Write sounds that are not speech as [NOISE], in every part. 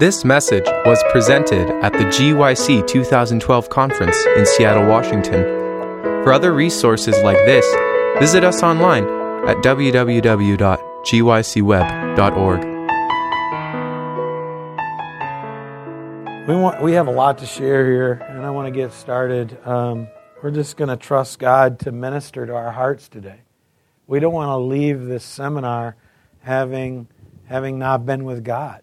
This message was presented at the GYC 2012 conference in Seattle, Washington. For other resources like this, visit us online at www.gycweb.org. We want we have a lot to share here, and I want to get started. Um, we're just going to trust God to minister to our hearts today. We don't want to leave this seminar having having not been with God.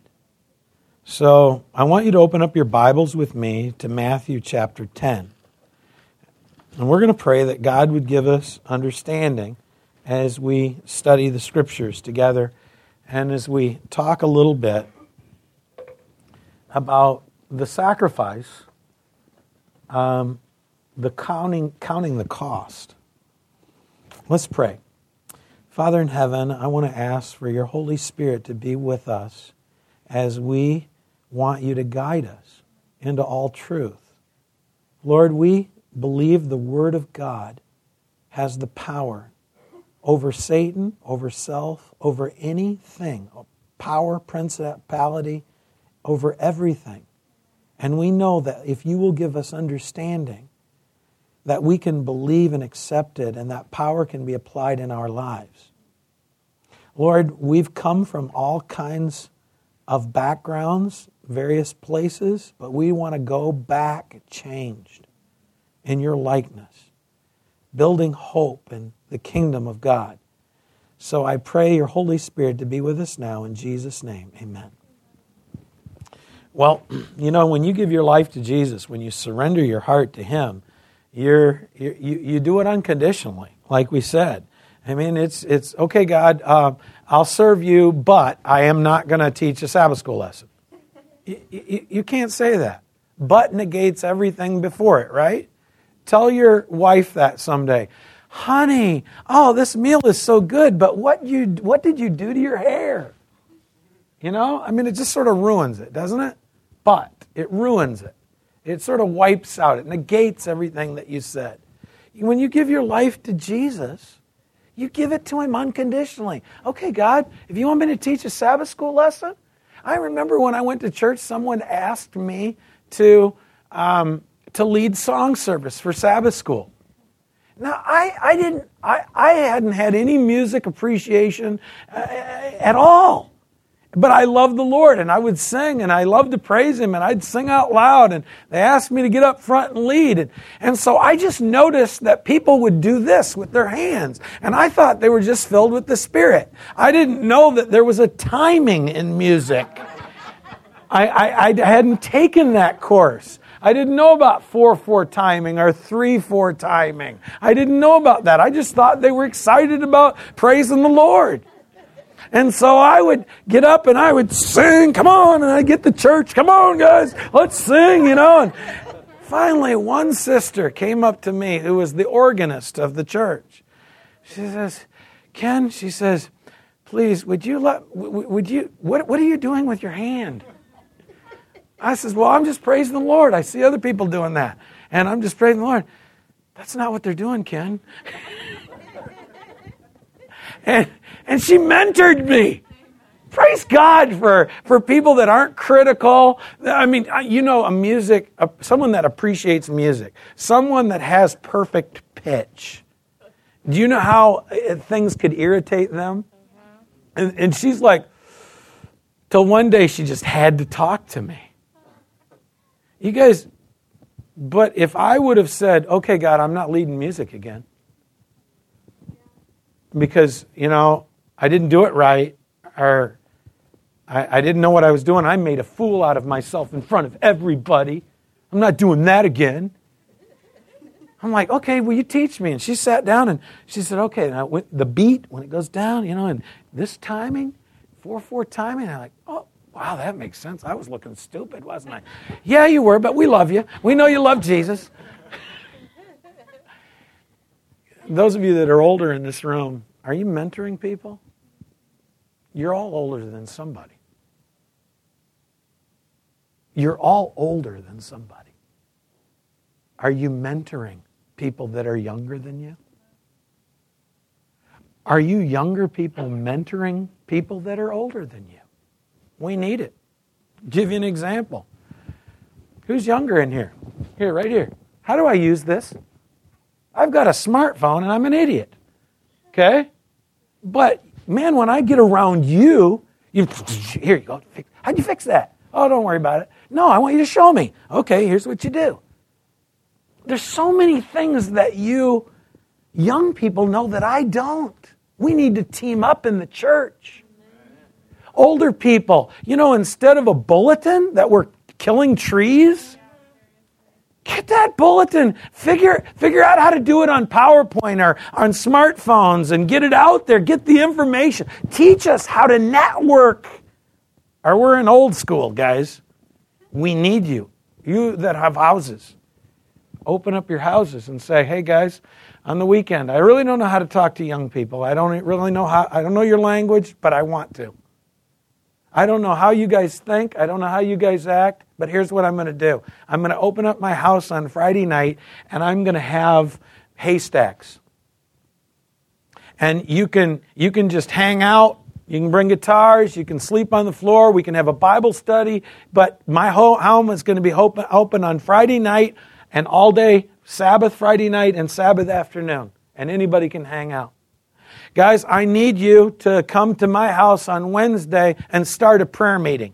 So I want you to open up your Bibles with me to Matthew chapter 10. And we're going to pray that God would give us understanding as we study the scriptures together and as we talk a little bit about the sacrifice, um, the counting, counting the cost. Let's pray. Father in heaven, I want to ask for your Holy Spirit to be with us as we want you to guide us into all truth. Lord, we believe the Word of God has the power over Satan, over self, over anything, power, principality, over everything. And we know that if you will give us understanding, that we can believe and accept it, and that power can be applied in our lives. Lord, we've come from all kinds of backgrounds various places, but we want to go back changed in your likeness, building hope in the kingdom of God. So I pray your Holy Spirit to be with us now in Jesus' name. Amen. Well, [CLEARS THROAT] you know, when you give your life to Jesus, when you surrender your heart to Him, you're, you you, do it unconditionally, like we said. I mean, it's, it's okay, God, uh, I'll serve you, but I am not going to teach a Sabbath school lesson. You, you, can't say that. But negates everything before it, right? Tell your wife that someday. Honey, oh, this meal is so good, but what, you, what did you do to your hair? You know, I mean, it just sort of ruins it, doesn't it? But it ruins it. It sort of wipes out, it negates everything that you said. When you give your life to Jesus, you give it to Him unconditionally. Okay, God, if you want me to teach a Sabbath school lesson, I remember when I went to church, someone asked me to, um, to lead song service for Sabbath school. Now, I, I, didn't, I, I hadn't had any music appreciation uh, at all. But I loved the Lord and I would sing and I loved to praise Him and I'd sing out loud and they asked me to get up front and lead. And, and so I just noticed that people would do this with their hands. And I thought they were just filled with the Spirit. I didn't know that there was a timing in music. I, I, I hadn't taken that course. I didn't know about 4 4 timing or 3 4 timing. I didn't know about that. I just thought they were excited about praising the Lord. And so I would get up and I would sing, come on, and I'd get the church, come on, guys, let's sing, you know. And finally, one sister came up to me who was the organist of the church. She says, Ken, she says, please, would you let, would you, what, what are you doing with your hand? I says, well, I'm just praising the Lord. I see other people doing that. And I'm just praising the Lord. That's not what they're doing, Ken. [LAUGHS] and and she mentored me. Praise God for, for people that aren't critical. I mean, you know, a music, a, someone that appreciates music, someone that has perfect pitch. Do you know how uh, things could irritate them? And, and she's like, till one day she just had to talk to me. You guys, but if I would have said, okay, God, I'm not leading music again, because, you know, I didn't do it right, or I, I didn't know what I was doing. I made a fool out of myself in front of everybody. I'm not doing that again. I'm like, okay, will you teach me? And she sat down and she said, okay, now the beat, when it goes down, you know, and this timing, 4 4 timing, I'm like, oh, wow, that makes sense. I was looking stupid, wasn't I? yeah, you were, but we love you. We know you love Jesus. [LAUGHS] Those of you that are older in this room, are you mentoring people? You're all older than somebody. You're all older than somebody. Are you mentoring people that are younger than you? Are you younger people mentoring people that are older than you? We need it. Give you an example. Who's younger in here? Here, right here. How do I use this? I've got a smartphone and I'm an idiot. Okay? But man, when I get around you, you [SNIFFS] here you go. How'd you fix that? Oh, don't worry about it. No, I want you to show me. Okay, here's what you do. There's so many things that you young people know that I don't. We need to team up in the church. Older people, you know, instead of a bulletin that we're killing trees, Get that bulletin. Figure, figure out how to do it on PowerPoint or on smartphones and get it out there. Get the information. Teach us how to network. Or we're in old school, guys. We need you. You that have houses. Open up your houses and say, hey guys, on the weekend, I really don't know how to talk to young people. I don't really know how, I don't know your language, but I want to. I don't know how you guys think. I don't know how you guys act, but here's what I'm going to do I'm going to open up my house on Friday night and I'm going to have haystacks. And you can, you can just hang out. You can bring guitars. You can sleep on the floor. We can have a Bible study. But my home is going to be open, open on Friday night and all day, Sabbath Friday night and Sabbath afternoon. And anybody can hang out. Guys, I need you to come to my house on Wednesday and start a prayer meeting.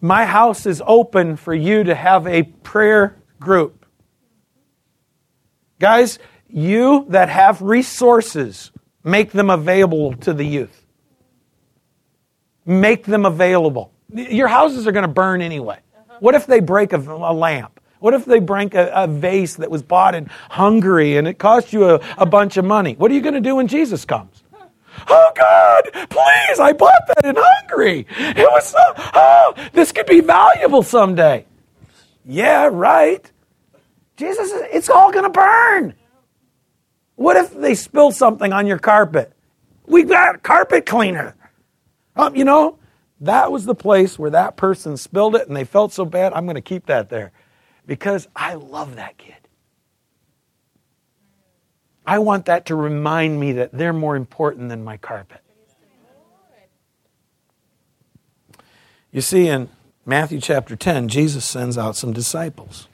My house is open for you to have a prayer group. Guys, you that have resources, make them available to the youth. Make them available. Your houses are going to burn anyway. Uh-huh. What if they break a, a lamp? What if they break a, a, vase that was bought in Hungary and it cost you a, a bunch of money? What are you going to do when Jesus comes? Oh God, please, I bought that in Hungary. It was so, oh, this could be valuable someday. Yeah, right. Jesus, it's all going to burn. What if they spill something on your carpet? We got a carpet cleaner. Um, you know, that was the place where that person spilled it and they felt so bad. I'm going to keep that there because I love that kid. I want that to remind me that they're more important than my carpet. You see, in Matthew chapter 10, Jesus sends out some disciples.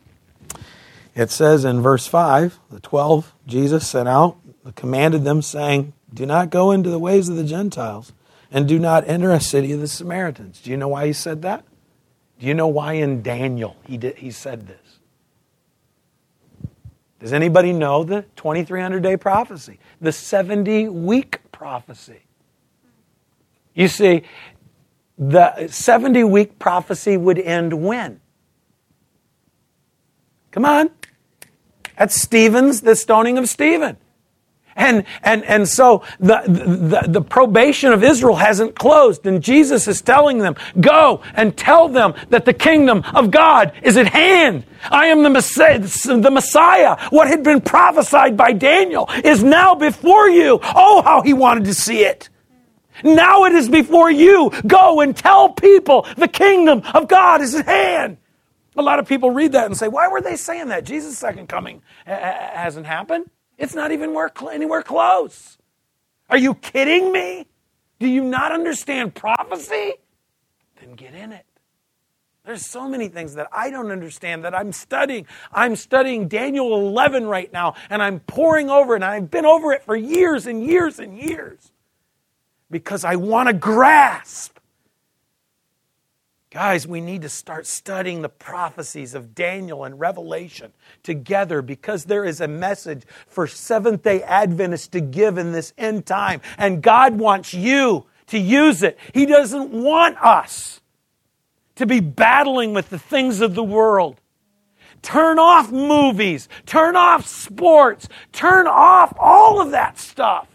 It says in verse 5, the 12 Jesus sent out, commanded them, saying, Do not go into the ways of the Gentiles, and do not enter a city of the Samaritans. Do you know why he said that? Do you know why in Daniel he, did, he said this? Does anybody know the 2300 day prophecy? The 70 week prophecy. You see, the 70 week prophecy would end when? Come on. That's Stephen's, the stoning of Stephen. And, and, and so the, the, the, probation of Israel hasn't closed. And Jesus is telling them, go and tell them that the kingdom of God is at hand. I am the Messiah, the Messiah. What had been prophesied by Daniel is now before you. Oh, how he wanted to see it. Now it is before you. Go and tell people the kingdom of God is at hand. A lot of people read that and say, why were they saying that? Jesus' second coming hasn't happened. It's not even anywhere close. Are you kidding me? Do you not understand prophecy? Then get in it. There's so many things that I don't understand that I'm studying. I'm studying Daniel 11 right now, and I'm poring over and I've been over it for years and years and years because I want to grasp Guys, we need to start studying the prophecies of Daniel and Revelation together because there is a message for Seventh day Adventists to give in this end time. And God wants you to use it. He doesn't want us to be battling with the things of the world. Turn off movies, turn off sports, turn off all of that stuff.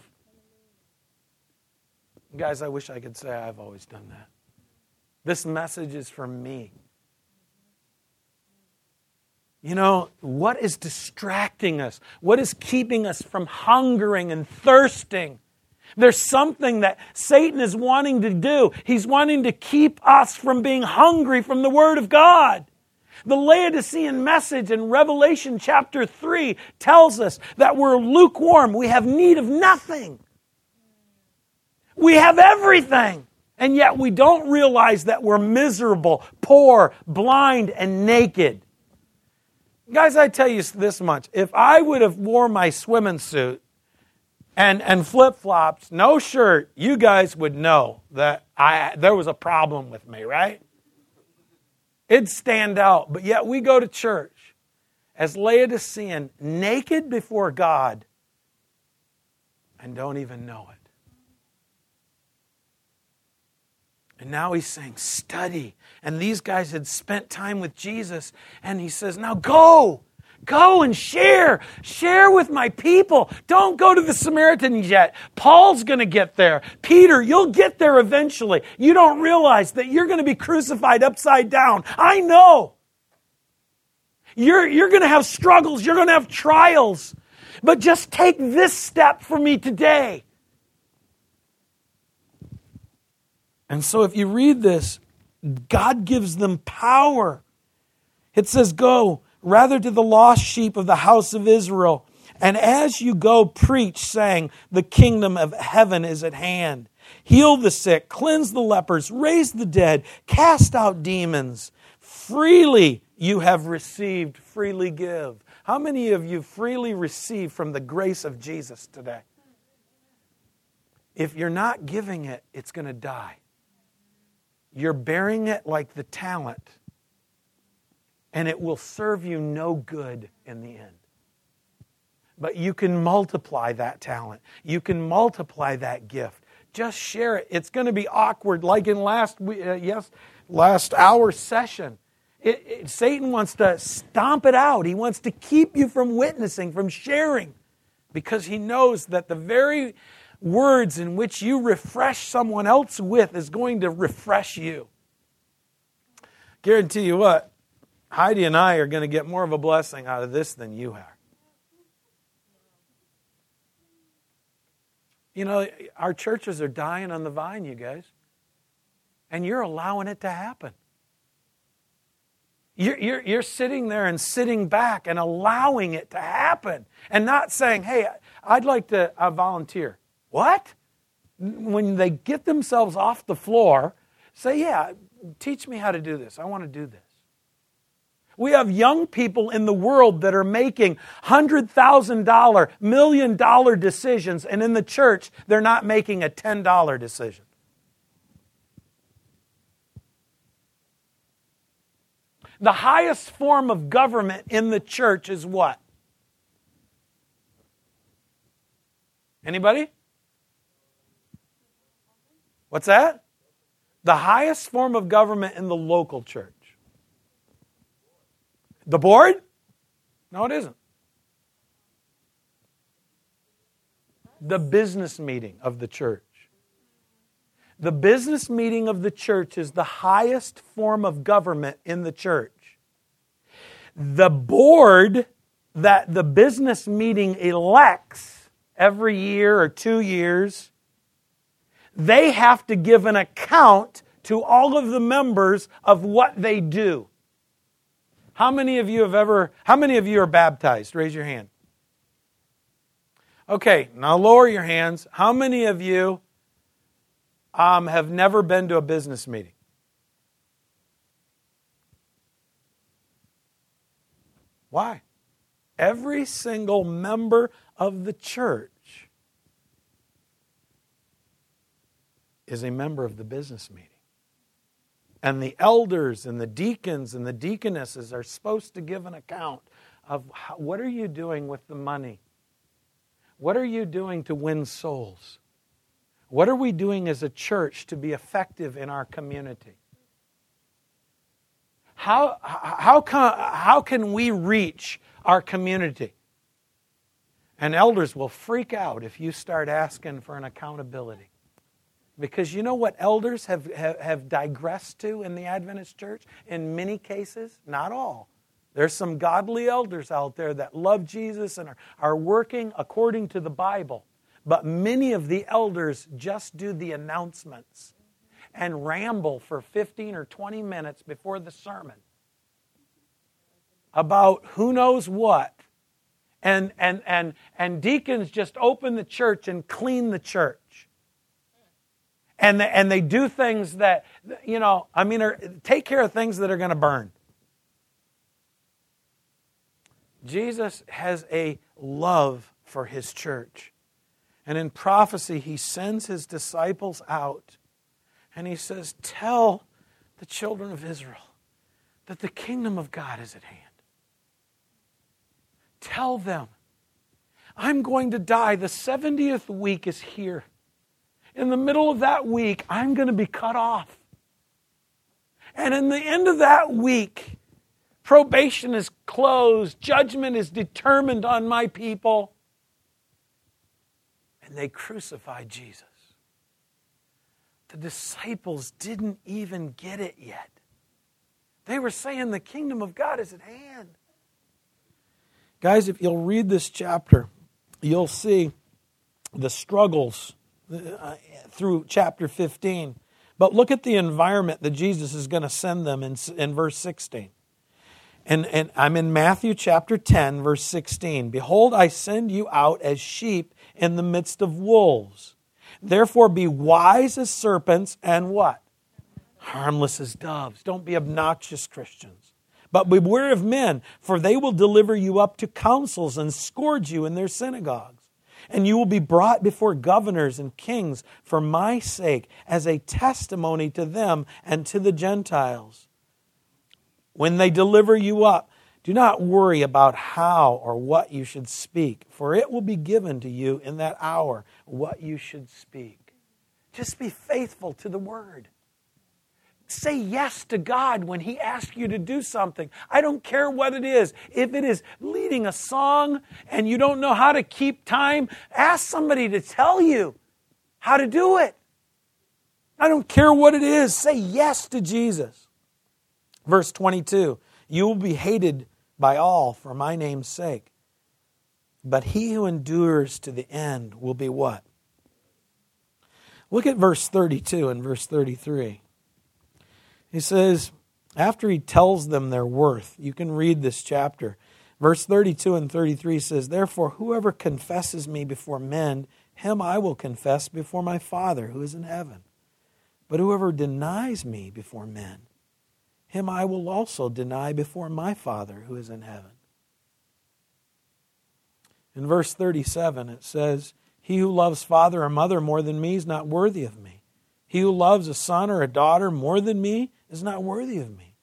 Guys, I wish I could say I've always done that. This message is for me. You know, what is distracting us? What is keeping us from hungering and thirsting? There's something that Satan is wanting to do. He's wanting to keep us from being hungry from the Word of God. The Laodicean message in Revelation chapter 3 tells us that we're lukewarm. We have need of nothing. We have everything And yet we don't realize that we're miserable, poor, blind, and naked. Guys, I tell you this much. If I would have wore my swimming suit and, and flip flops, no shirt, you guys would know that I, there was a problem with me, right? It'd stand out. But yet we go to church as Laodicean, naked before God, and don't even know it. And now he's saying, study. And these guys had spent time with Jesus. And he says, now go. Go and share. Share with my people. Don't go to the Samaritans yet. Paul's going to get there. Peter, you'll get there eventually. You don't realize that you're going to be crucified upside down. I know. You're, you're going to have struggles. You're going to have trials. But just take this step for me today. And so if you read this, God gives them power. It says, Go rather to the lost sheep of the house of Israel. And as you go, preach, saying, The kingdom of heaven is at hand. Heal the sick, cleanse the lepers, raise the dead, cast out demons. Freely you have received, freely give. How many of you freely receive from the grace of Jesus today? If you're not giving it, it's going to die. You're bearing it like the talent, and it will serve you no good in the end. But you can multiply that talent, you can multiply that gift. Just share it. It's going to be awkward, like in last uh, yes last hour session. It, it, Satan wants to stomp it out. He wants to keep you from witnessing, from sharing, because he knows that the very words in which you refresh someone else with is going to refresh you. Guarantee you what, Heidi and I are going to get more of a blessing out of this than you are. You know, our churches are dying on the vine, you guys. And you're allowing it to happen. You're, you're, you're, sitting there and sitting back and allowing it to happen and not saying, hey, I'd like to uh, volunteer. What? When they get themselves off the floor, say, Yeah, teach me how to do this. I want to do this. We have young people in the world that are making $100,000, million dollar decisions, and in the church, they're not making a $10 decision. The highest form of government in the church is what? Anybody? What's that? The highest form of government in the local church. The board? No, it isn't. The business meeting of the church. The business meeting of the church is the highest form of government in the church. The board that the business meeting elects every year or two years they have to give an account to all of the members of what they do. How many of you have ever, how many of you are baptized? Raise your hand. Okay, now lower your hands. How many of you um, have never been to a business meeting? Why? Every single member of the church is a member of the business meeting. And the elders and the deacons and the deaconesses are supposed to give an account of how, what are you doing with the money? What are you doing to win souls? What are we doing as a church to be effective in our community? How, how, can, how can we reach our community? And elders will freak out if you start asking for an accountability. Because you know what elders have, have, have, digressed to in the Adventist church? In many cases, not all. There's some godly elders out there that love Jesus and are, are working according to the Bible. But many of the elders just do the announcements and ramble for 15 or 20 minutes before the sermon about who knows what. And, and, and, and deacons just open the church and clean the church and they, and they do things that you know i mean are, take care of things that are going to burn. Jesus has a love for his church. And in prophecy he sends his disciples out and he says tell the children of israel that the kingdom of god is at hand. Tell them i'm going to die. The 70th week is here in the middle of that week, I'm going to be cut off. And in the end of that week, probation is closed, judgment is determined on my people. And they crucified Jesus. The disciples didn't even get it yet. They were saying the kingdom of God is at hand. Guys, if you'll read this chapter, you'll see the struggles Uh, through chapter 15. But look at the environment that Jesus is going to send them in, in verse 16. And, and I'm in Matthew chapter 10, verse 16. Behold, I send you out as sheep in the midst of wolves. Therefore, be wise as serpents and what? Harmless as doves. Don't be obnoxious Christians. But beware of men, for they will deliver you up to councils and scourge you in their synagogues and you will be brought before governors and kings for my sake as a testimony to them and to the Gentiles. When they deliver you up, do not worry about how or what you should speak, for it will be given to you in that hour what you should speak. Just be faithful to the word. Say yes to God when He asks you to do something. I don't care what it is. If it is leading a song and you don't know how to keep time, ask somebody to tell you how to do it. I don't care what it is. Say yes to Jesus. Verse 22 You will be hated by all for my name's sake. But he who endures to the end will be what? Look at verse 32 and verse 33. He says, after he tells them their worth, you can read this chapter. Verse 32 and 33 says, Therefore, whoever confesses me before men, him I will confess before my Father who is in heaven. But whoever denies me before men, him I will also deny before my Father who is in heaven. In verse 37, it says, He who loves father or mother more than me is not worthy of me. He who loves a son or a daughter more than me is not worthy of me.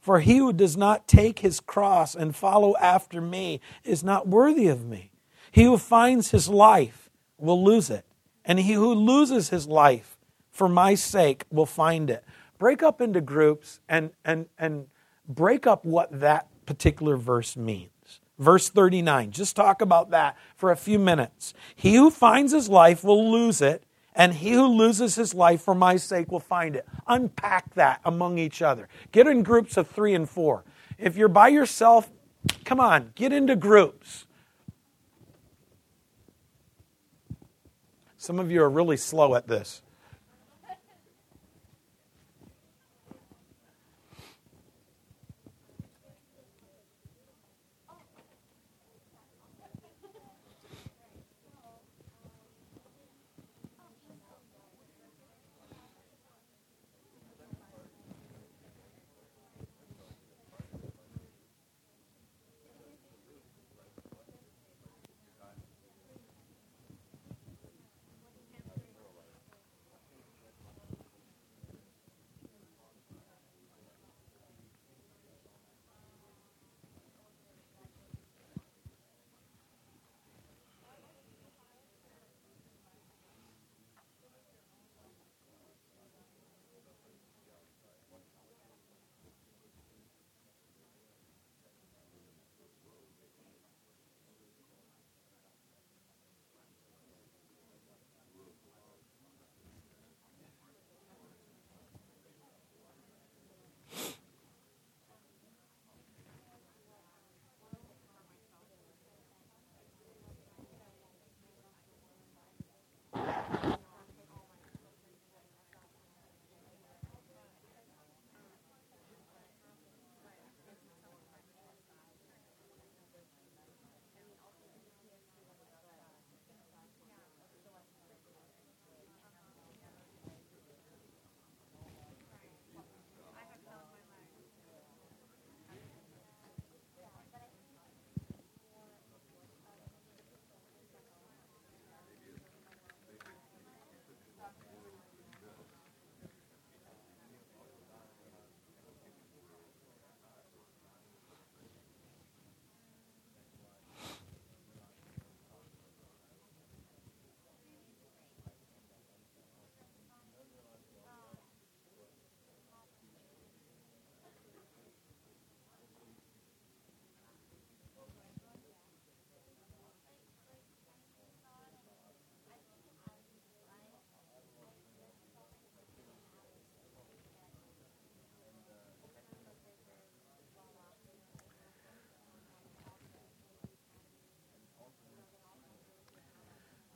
For he who does not take his cross and follow after me is not worthy of me. He who finds his life will lose it, and he who loses his life for my sake will find it. Break up into groups and, and, and break up what that particular verse means. Verse 39, just talk about that for a few minutes. He who finds his life will lose it, and he who loses his life for my sake will find it. Unpack that among each other. Get in groups of three and four. If you're by yourself, come on, get into groups. Some of you are really slow at this.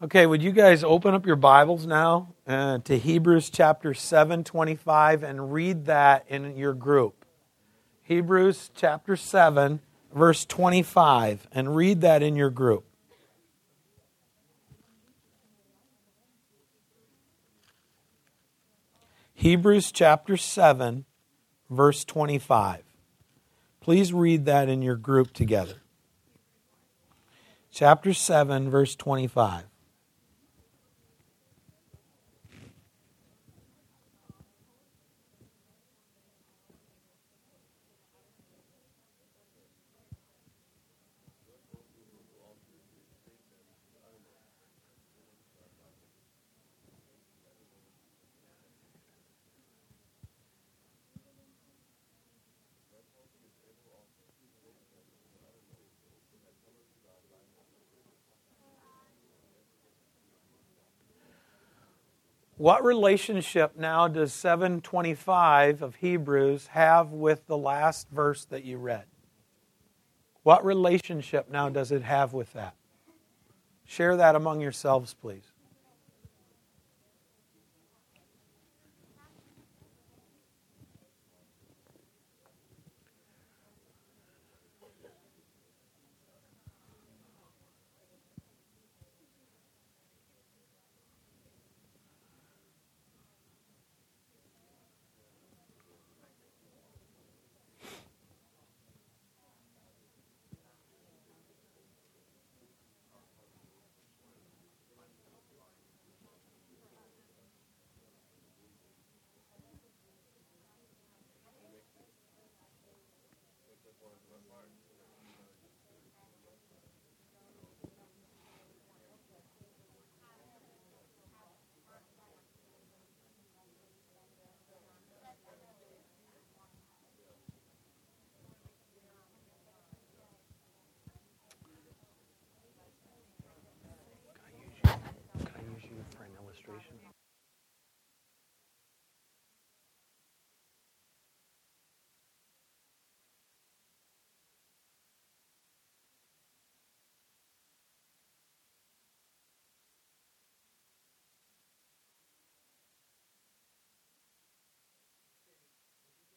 Okay, would you guys open up your Bibles now uh, to Hebrews chapter 7, 25, and read that in your group? Hebrews chapter 7, verse 25, and read that in your group. Hebrews chapter 7, verse 25. Please read that in your group together. Chapter 7, verse 25. What relationship now does 725 of Hebrews have with the last verse that you read? What relationship now does it have with that? Share that among yourselves, please.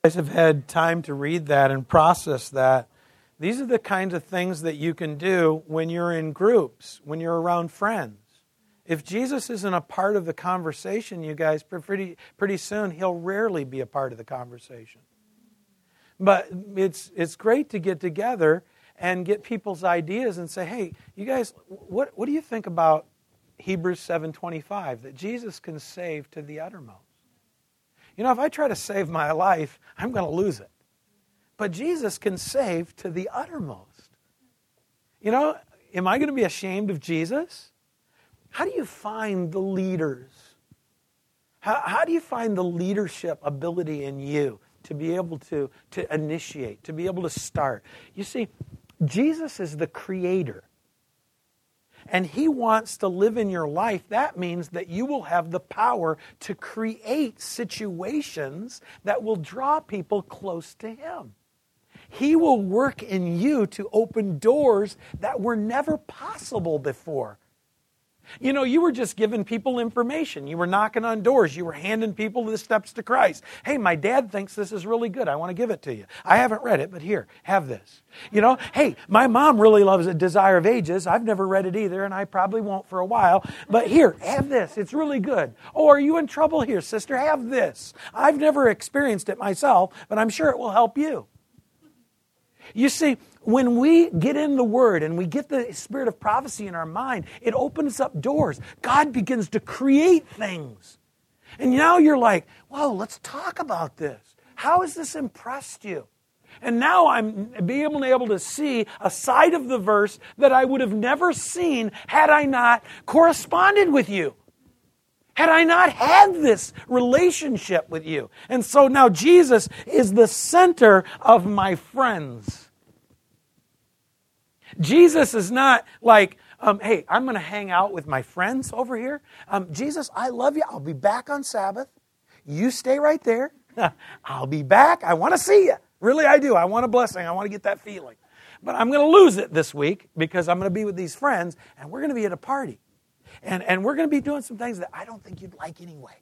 Guys have had time to read that and process that, these are the kinds of things that you can do when you're in groups, when you're around friends. If Jesus isn't a part of the conversation, you guys, pretty, pretty soon he'll rarely be a part of the conversation. But it's, it's great to get together and get people's ideas and say, hey, you guys, what, what do you think about Hebrews 7.25, that Jesus can save to the uttermost? You know, if I try to save my life, I'm going to lose it. But Jesus can save to the uttermost. You know, am I going to be ashamed of Jesus? How do you find the leaders? How, how do you find the leadership ability in you to be able to, to initiate, to be able to start? You see, Jesus is the creator and He wants to live in your life, that means that you will have the power to create situations that will draw people close to Him. He will work in you to open doors that were never possible before. You know, you were just giving people information. You were knocking on doors. You were handing people the steps to Christ. Hey, my dad thinks this is really good. I want to give it to you. I haven't read it, but here, have this. You know, hey, my mom really loves A Desire of Ages. I've never read it either, and I probably won't for a while. But here, have this. It's really good. Oh, are you in trouble here, sister? Have this. I've never experienced it myself, but I'm sure it will help you. You see, when we get in the Word and we get the spirit of prophecy in our mind, it opens up doors. God begins to create things. And now you're like, whoa, let's talk about this. How has this impressed you? And now I'm being able to see a side of the verse that I would have never seen had I not corresponded with you. Had I not had this relationship with you. And so now Jesus is the center of my friends. Jesus is not like, um, hey, I'm going to hang out with my friends over here. Um, Jesus, I love you. I'll be back on Sabbath. You stay right there. [LAUGHS] I'll be back. I want to see you. Really, I do. I want a blessing. I want to get that feeling. But I'm going to lose it this week because I'm going to be with these friends and we're going to be at a party. and, and we're going to be doing some things that I don't think you'd like anyway.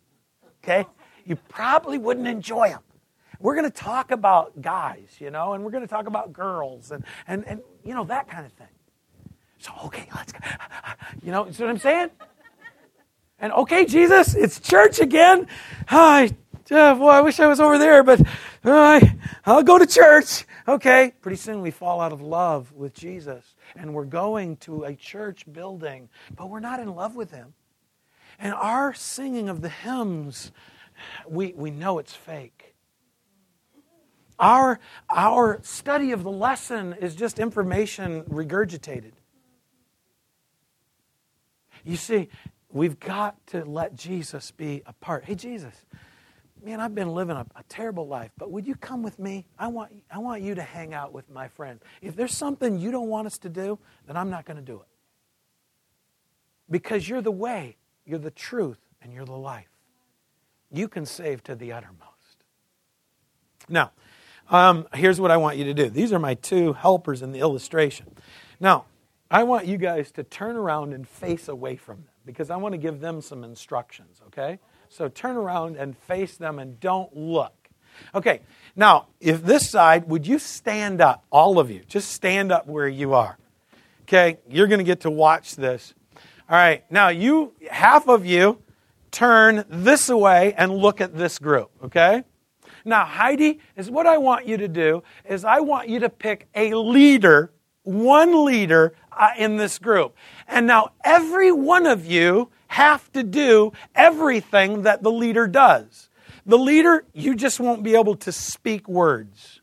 Okay? You probably wouldn't enjoy them. We're going to talk about guys, you know, and we're going to talk about girls and, and, and, you know, that kind of thing. So, okay, let's go. [LAUGHS] You know, see what I'm saying? And okay, Jesus, it's church again. Hi. Uh, boy, I wish I was over there, but uh, I'll go to church. Okay. Pretty soon we fall out of love with Jesus and we're going to a church building, but we're not in love with Him. And our singing of the hymns, we, we know it's fake. Our, our study of the lesson is just information regurgitated. You see, we've got to let Jesus be a part. Hey, Jesus, man, I've been living a, a, terrible life, but would you come with me? I want, I want you to hang out with my friend. If there's something you don't want us to do, then I'm not going to do it. Because you're the way, you're the truth, and you're the life. You can save to the uttermost. Now, um, here's what I want you to do. These are my two helpers in the illustration. Now, I want you guys to turn around and face away from them because I want to give them some instructions, okay? So turn around and face them and don't look. Okay, now, if this side, would you stand up, all of you? Just stand up where you are. Okay, you're going to get to watch this. All right, now you, half of you, turn this way and look at this group, okay? Now, Heidi, is what I want you to do is I want you to pick a leader, one leader uh, in this group. And now every one of you have to do everything that the leader does. The leader, you just won't be able to speak words.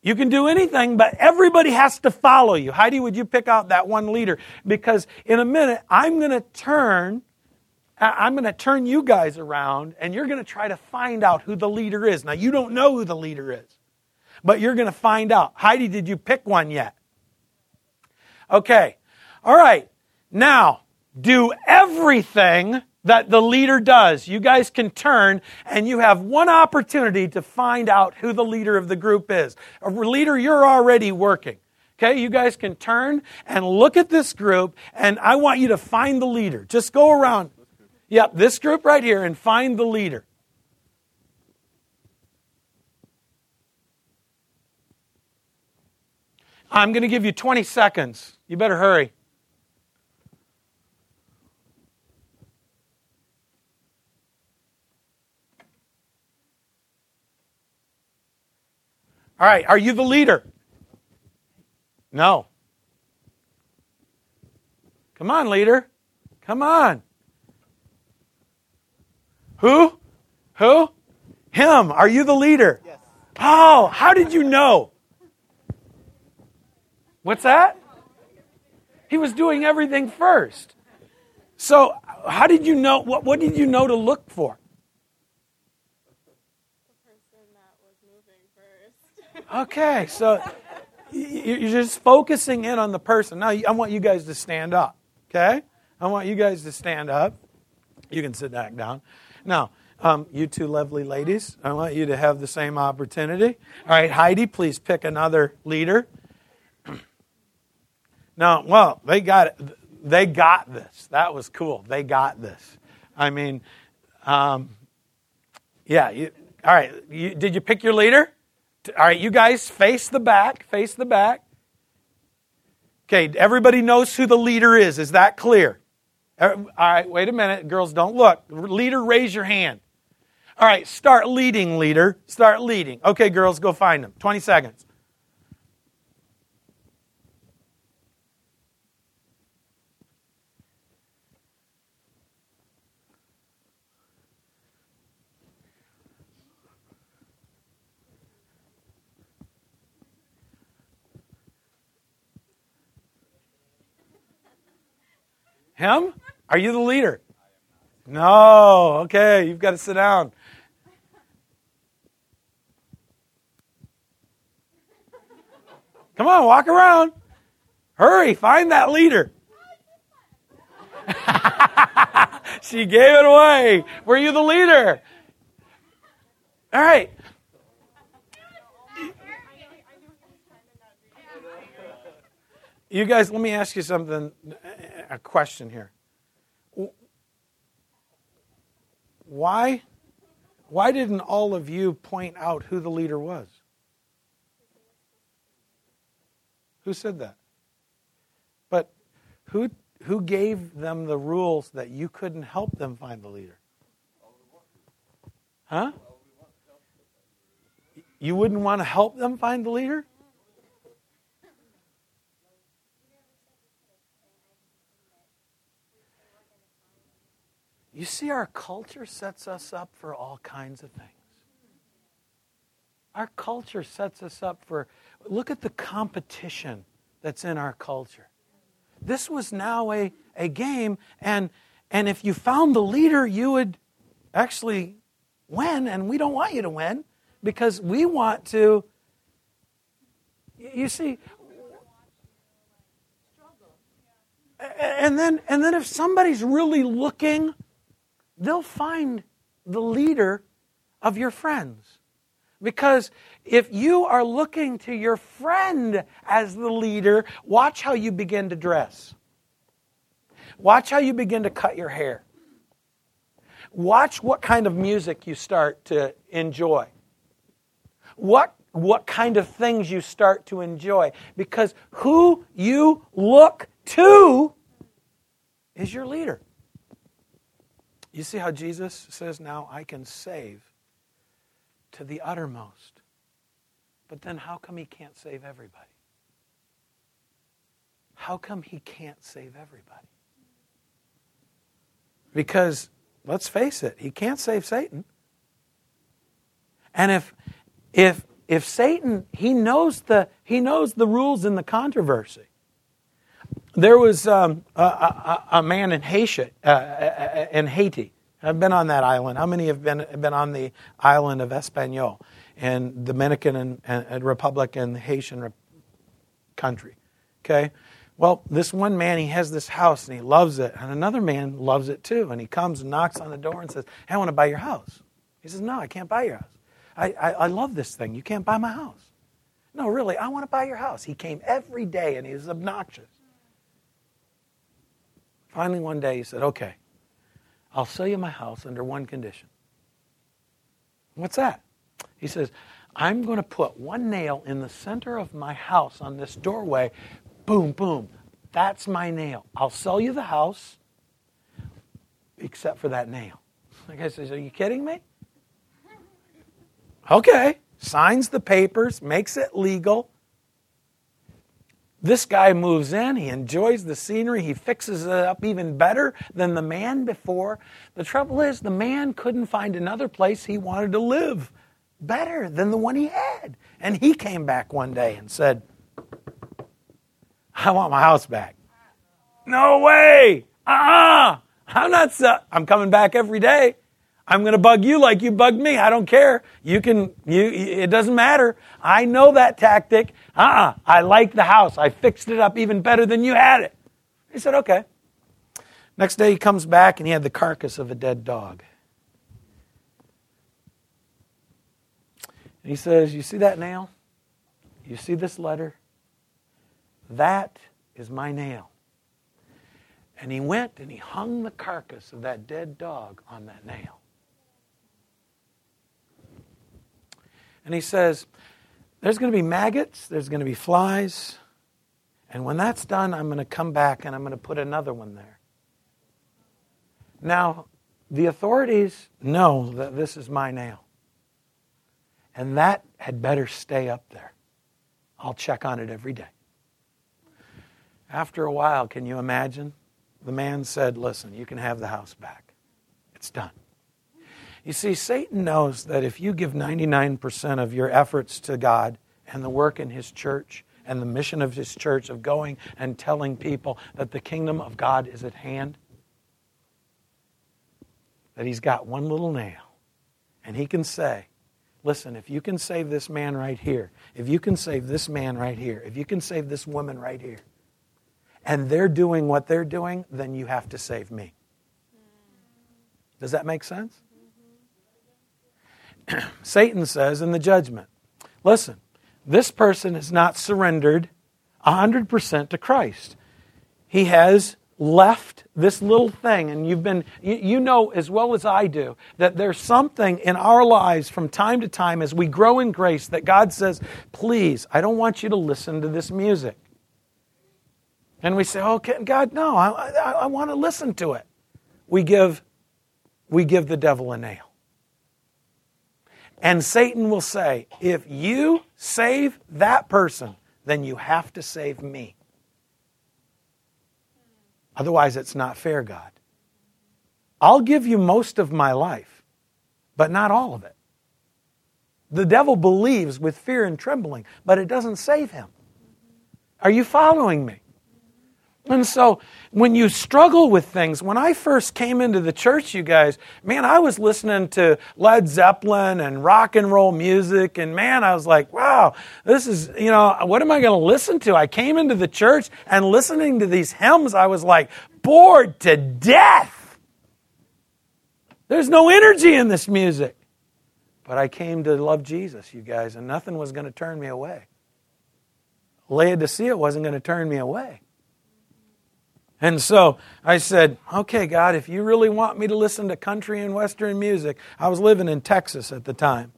You can do anything, but everybody has to follow you. Heidi, would you pick out that one leader? Because in a minute, I'm going to turn. I'm going to turn you guys around and you're going to try to find out who the leader is. Now, you don't know who the leader is, but you're going to find out. Heidi, did you pick one yet? Okay. All right. Now, do everything that the leader does. You guys can turn and you have one opportunity to find out who the leader of the group is. A leader, you're already working. Okay, you guys can turn and look at this group, and I want you to find the leader. Just go around. Yep, this group right here and find the leader. I'm going to give you 20 seconds. You better hurry. All right, are you the leader? No. Come on, leader. Come on. Who? Who? Him. Are you the leader? Yes. Oh, how did you know? What's that? He was doing everything first. So, how did you know? What, what did you know to look for? Okay, so you're just focusing in on the person. Now, I want you guys to stand up. Okay? I want you guys to stand up. You can sit back down. Now, um, you two lovely ladies, I want you to have the same opportunity. All right, Heidi, please pick another leader. [CLEARS THROAT] Now, well, they got it. They got this. That was cool. They got this. I mean, um, yeah. You, all right. You, did you pick your leader? All right, you guys face the back, face the back. Okay, everybody knows who the leader is. Is that clear? All right, wait a minute. Girls, don't look. Leader, raise your hand. All right, start leading, leader. Start leading. Okay, girls, go find them. 20 seconds. Him? Are you the leader? No. Okay, you've got to sit down. Come on, walk around. Hurry, find that leader. [LAUGHS] she gave it away. Were you the leader? All right. You guys, let me ask you something, a question here. Why, why didn't all of you point out who the leader was? Who said that? But who, who gave them the rules that you couldn't help them find the leader? Huh? You wouldn't want to help them find the leader? You see, our culture sets us up for all kinds of things. Our culture sets us up for, look at the competition that's in our culture. This was now a, a game, and, and if you found the leader, you would actually win, and we don't want you to win because we want to. You see, and then and then if somebody's really looking they'll find the leader of your friends. Because if you are looking to your friend as the leader, watch how you begin to dress. Watch how you begin to cut your hair. Watch what kind of music you start to enjoy. What, what kind of things you start to enjoy. Because who you look to is your leader. You see how Jesus says, Now I can save to the uttermost. But then how come he can't save everybody? How come he can't save everybody? Because, let's face it, he can't save Satan. And if, if, if Satan, he knows, the, he knows the rules in the controversy. There was um, a, a, a, man in Haiti, uh, in Haiti. I've been on that island. How many have been, been on the island of Espanol in Dominican and, and Republic and Haitian country? Okay? Well, this one man, he has this house and he loves it, and another man loves it too. And he comes and knocks on the door and says, hey, I want to buy your house. He says, No, I can't buy your house. I, I, I love this thing. You can't buy my house. No, really, I want to buy your house. He came every day and he was obnoxious. Finally, one day he said, Okay, I'll sell you my house under one condition. What's that? He says, I'm going to put one nail in the center of my house on this doorway. Boom, boom. That's my nail. I'll sell you the house except for that nail. [LAUGHS] The guy says, Are you kidding me? [LAUGHS] Okay. Signs the papers, makes it legal. This guy moves in, he enjoys the scenery, he fixes it up even better than the man before. The trouble is, the man couldn't find another place he wanted to live better than the one he had. And he came back one day and said, I want my house back. No way! Uh uh-uh. uh! I'm not, I'm coming back every day. I'm going to bug you like you bugged me. I don't care. You can, you, it doesn't matter. I know that tactic. Uh uh-uh. uh I like the house. I fixed it up even better than you had it. He said, okay. Next day he comes back and he had the carcass of a dead dog. And he says, You see that nail? You see this letter? That is my nail. And he went and he hung the carcass of that dead dog on that nail. And he says, There's going to be maggots, there's going to be flies. And when that's done, I'm going to come back and I'm going to put another one there. Now, the authorities know that this is my nail. And that had better stay up there. I'll check on it every day. After a while, can you imagine? The man said, Listen, you can have the house back. It's done. You see, Satan knows that if you give 99% of your efforts to God and the work in His church and the mission of His church of going and telling people that the kingdom of God is at hand, that He's got one little nail. And He can say, Listen, if you can save this man right here, if you can save this man right here, if you can save this woman right here, and they're doing what they're doing, then you have to save me. Does that make sense? [CLEARS THROAT] Satan says in the judgment listen, this person has not surrendered 100% to Christ. He has left this little thing, and you've been, you, know as well as I do, that there's something in our lives from time to time as we grow in grace that God says, please, I don't want you to listen to this music. And we say, okay, God, no, I, I, I want to listen to it. We give, we give the devil a nail. And Satan will say, if you save that person, then you have to save me. Otherwise, it's not fair, God. I'll give you most of my life, but not all of it. The devil believes with fear and trembling, but it doesn't save him. Are you following me? And so when you struggle with things, when I first came into the church, you guys, man, I was listening to Led Zeppelin and rock and roll music, and man, I was like, wow, this is, you know, what am I going to listen to? I came into the church and listening to these hymns, I was like, bored to death. There's no energy in this music. But I came to love Jesus, you guys, and nothing was going to turn me away. Laodicea wasn't going to turn me away. And so I said, okay, God, if you really want me to listen to country and western music, I was living in Texas at the time.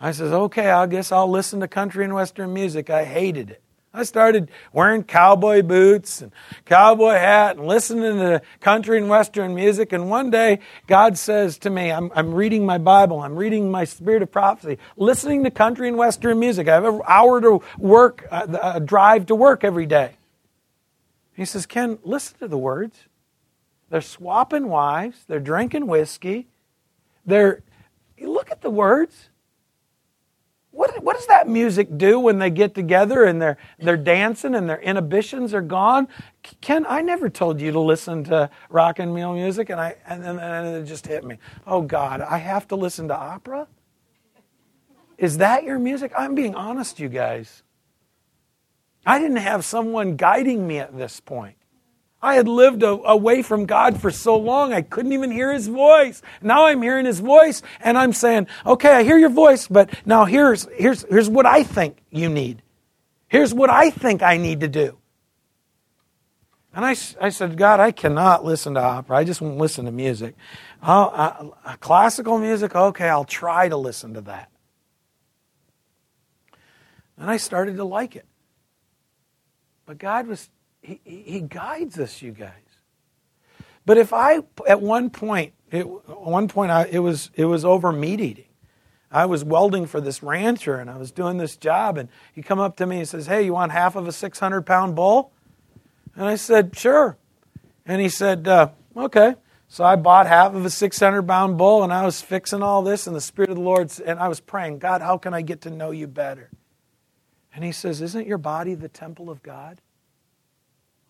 I says, okay, I guess I'll listen to country and western music. I hated it. I started wearing cowboy boots and cowboy hat and listening to country and western music. And one day, God says to me, I'm, I'm reading my Bible, I'm reading my Spirit of Prophecy, listening to country and western music. I have an hour to work, uh, a drive to work every day. He says, Ken, listen to the words. They're swapping wives, they're drinking whiskey, they're. Look at the words. What, what does that music do when they get together and they're, they're dancing and their inhibitions are gone? Ken, I never told you to listen to rock and roll music, and, I, and, then, and it just hit me. Oh, God, I have to listen to opera? Is that your music? I'm being honest, you guys. I didn't have someone guiding me at this point. I had lived a, away from God for so long, I couldn't even hear His voice. Now I'm hearing His voice, and I'm saying, okay, I hear your voice, but now here's, here's, here's what I think you need. Here's what I think I need to do. And I, I said, God, I cannot listen to opera. I just won't listen to music. Oh, uh, classical music, okay, I'll try to listen to that. And I started to like it. But God was, He, he guides us, you guys. But if I, at one point, it, at one point, I, it was it was over meat eating. I was welding for this rancher, and I was doing this job, and he come up to me and says, "Hey, you want half of a 600 pound bull?" And I said, "Sure." And he said, uh, "Okay." So I bought half of a 600 pound bull, and I was fixing all this, and the Spirit of the Lord, and I was praying, God, how can I get to know you better? And he says, Isn't your body the temple of God?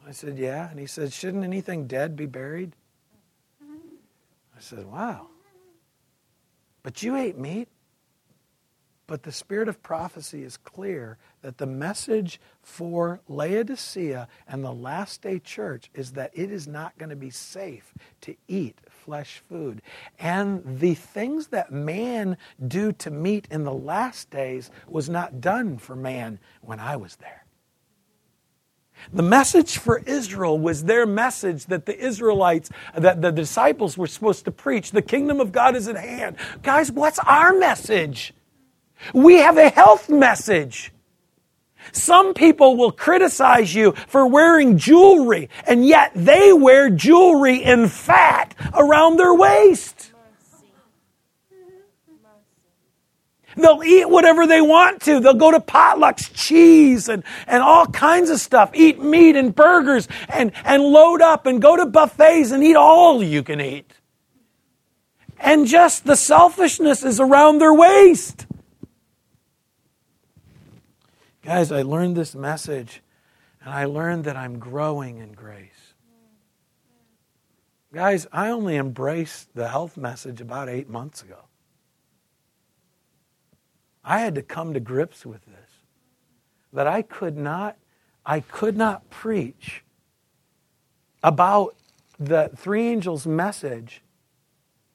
I said, Yeah. And he said, Shouldn't anything dead be buried? I said, Wow. But you ate meat? But the spirit of prophecy is clear that the message for Laodicea and the last day church is that it is not going to be safe to eat flesh food. And the things that man do to meat in the last days was not done for man when I was there. The message for Israel was their message that the Israelites, that the disciples were supposed to preach. The kingdom of God is at hand. Guys, what's our message? We have a health message. Some people will criticize you for wearing jewelry, and yet they wear jewelry in fat around their waist. They'll eat whatever they want to. They'll go to potlucks, cheese and, and all kinds of stuff. Eat meat and burgers and, and load up and go to buffets and eat all you can eat. And just the selfishness is around their waist. Guys, I learned this message and I learned that I'm growing in grace. Guys, I only embraced the health message about eight months ago. I had to come to grips with this. That I could not, I could not preach about the three angels' message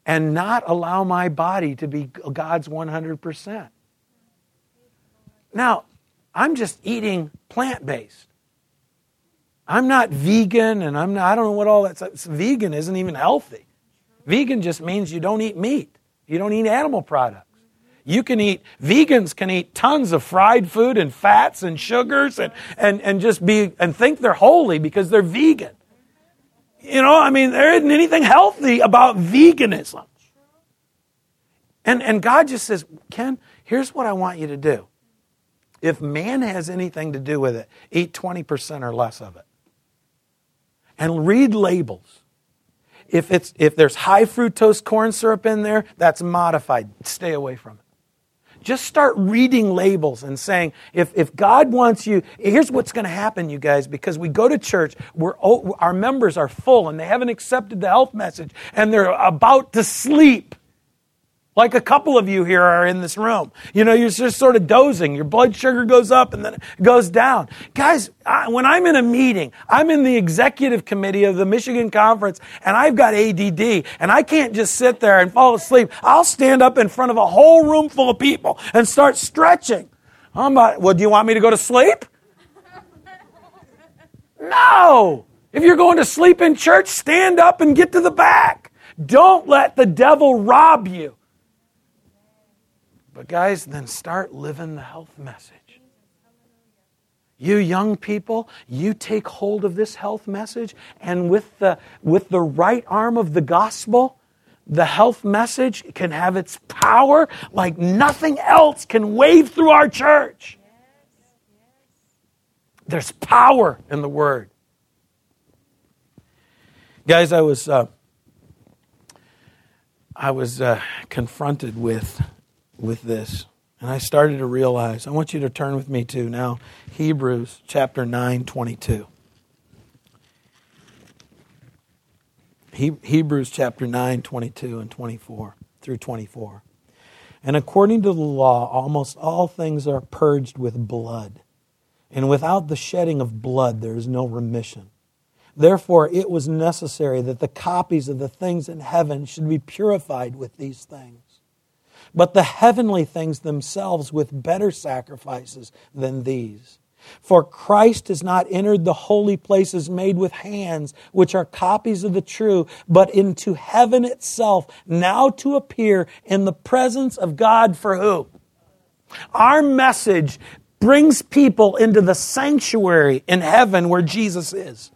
and not allow my body to be God's 100%. Now, I'm just eating plant based. I'm not vegan and I'm not, I don't know what all that's. Vegan isn't even healthy. Vegan just means you don't eat meat, you don't eat animal products. You can eat, vegans can eat tons of fried food and fats and sugars and, and, and just be, and think they're holy because they're vegan. You know, I mean, there isn't anything healthy about veganism. And, and God just says, Ken, here's what I want you to do. If man has anything to do with it, eat 20% or less of it. And read labels. If, it's, if there's high fructose corn syrup in there, that's modified. Stay away from it. Just start reading labels and saying, if, if God wants you, here's what's going to happen, you guys, because we go to church, we're, our members are full and they haven't accepted the health message and they're about to sleep. Like a couple of you here are in this room. You know, you're just sort of dozing. Your blood sugar goes up and then it goes down. Guys, I, when I'm in a meeting, I'm in the executive committee of the Michigan Conference and I've got ADD and I can't just sit there and fall asleep. I'll stand up in front of a whole room full of people and start stretching. I'm like, well, do you want me to go to sleep? No. If you're going to sleep in church, stand up and get to the back. Don't let the devil rob you. But, guys, then start living the health message. You young people, you take hold of this health message, and with the, with the right arm of the gospel, the health message can have its power like nothing else can wave through our church. There's power in the word. Guys, I was uh, I was uh, confronted with with this. And I started to realize, I want you to turn with me to now Hebrews chapter 9, 22. He, Hebrews chapter 9, 22 and 24 through 24. And according to the law, almost all things are purged with blood. And without the shedding of blood, there is no remission. Therefore, it was necessary that the copies of the things in heaven should be purified with these things but the heavenly things themselves with better sacrifices than these. For Christ has not entered the holy places made with hands, which are copies of the true, but into heaven itself, now to appear in the presence of God for who? Our message brings people into the sanctuary in heaven where Jesus is.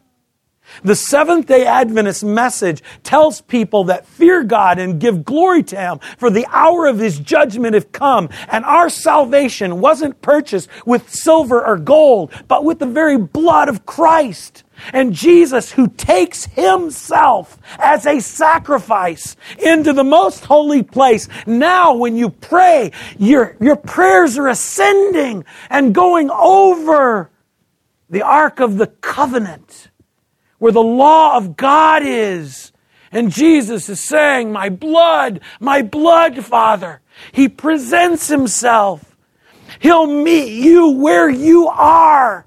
The Seventh day Adventist message tells people that fear God and give glory to Him, for the hour of His judgment have come. And our salvation wasn't purchased with silver or gold, but with the very blood of Christ. And Jesus, who takes Himself as a sacrifice into the most holy place. Now, when you pray, your, your prayers are ascending and going over the Ark of the Covenant where the law of God is. And Jesus is saying, My blood, my blood, Father. He presents himself. He'll meet you where you are.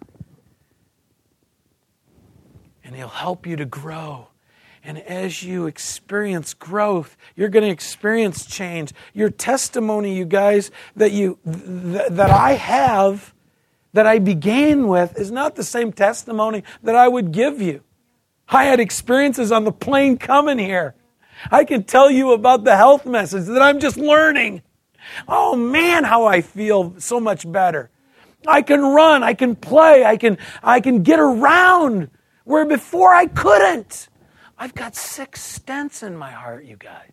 And he'll help you to grow. And as you experience growth, you're going to experience change. Your testimony, you guys, that you th- that I have, that I began with, is not the same testimony that I would give you. I had experiences on the plane coming here. I can tell you about the health message that I'm just learning. Oh man, how I feel so much better. I can run, I can play, I can, I can get around where before I couldn't. I've got six stents in my heart, you guys.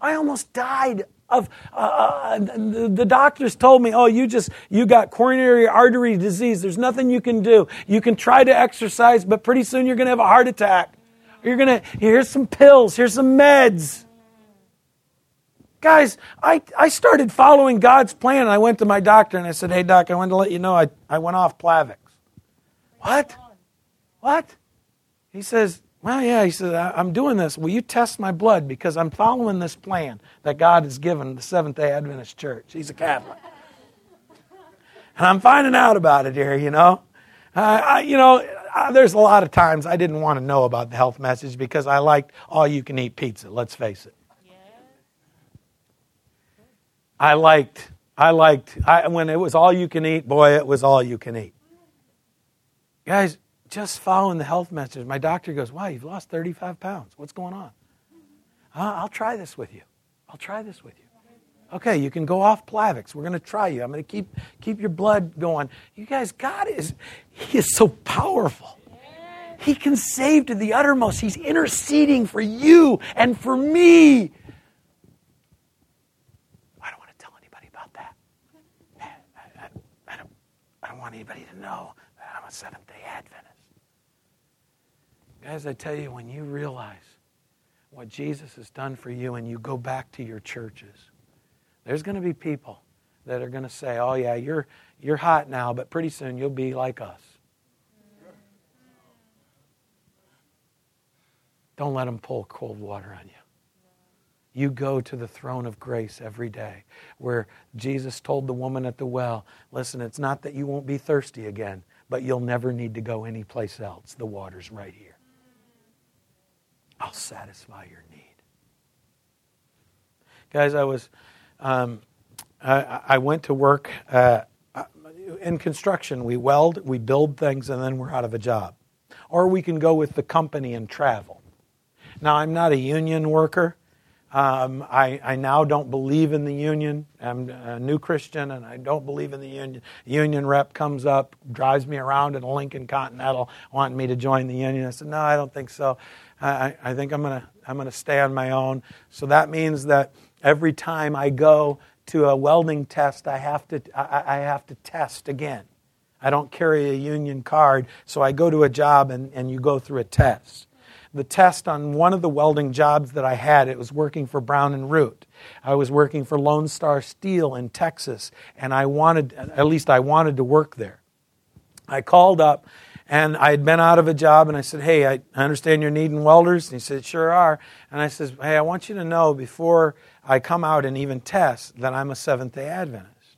I almost died of uh, uh, the, the doctors told me, "Oh, you just you got coronary artery disease. There's nothing you can do. You can try to exercise, but pretty soon you're going to have a heart attack. You're going to here's some pills, here's some meds." Guys, I, I started following God's plan I went to my doctor and I said, Hey, doc, I wanted to let you know I, I went off Plavix. What? What? He says, well, yeah, he said, I'm doing this. Will you test my blood? Because I'm following this plan that God has given the Seventh day Adventist Church. He's a Catholic. And I'm finding out about it here, you know. Uh, I, you know, uh, there's a lot of times I didn't want to know about the health message because I liked all you can eat pizza, let's face it. I liked, I liked, I, when it was all you can eat, boy, it was all you can eat. Guys, just following the health message. My doctor goes, Wow, you've lost 35 pounds. What's going on? Uh, I'll try this with you. I'll try this with you. Okay, you can go off Plavix. We're going to try you. I'm going to keep, keep your blood going. You guys, God is, He is so powerful. He can save to the uttermost. He's interceding for you and for me. I don't want to tell anybody about that. I, I, I, don't, I don't want anybody to know that I'm a Seventh day Adventist. Guys, I tell you, when you realize what Jesus has done for you and you go back to your churches, there's going to be people that are going to say, oh, yeah, you're, you're hot now, but pretty soon you'll be like us. Don't let them pull cold water on you. You go to the throne of grace every day where Jesus told the woman at the well, listen, it's not that you won't be thirsty again, but you'll never need to go anyplace else. The water's right here. I'll satisfy your need. Guys, I was, um, I, I, went to work uh, in construction. We weld, we build things, and then we're out of a job. Or we can go with the company and travel. Now, I'm not a union worker. Um, I, I, now don't believe in the union. I'm a new Christian and I don't believe in the union. Union rep comes up, drives me around in a Lincoln Continental, wanting me to join the union. I said, No, I don't think so. I, I think I'm going to I'm going to stay on my own. So that means that every time I go to a welding test, I have to, I, I have to test again. I don't carry a union card, so I go to a job and, and you go through a test. The test on one of the welding jobs that I had, it was working for Brown and Root. I was working for Lone Star Steel in Texas, and I wanted, at least I wanted to work there. I called up and I had been out of a job, and I said, Hey, I understand you're needing welders. And he said, Sure are. And I said, Hey, I want you to know before I come out and even test that I'm a Seventh day Adventist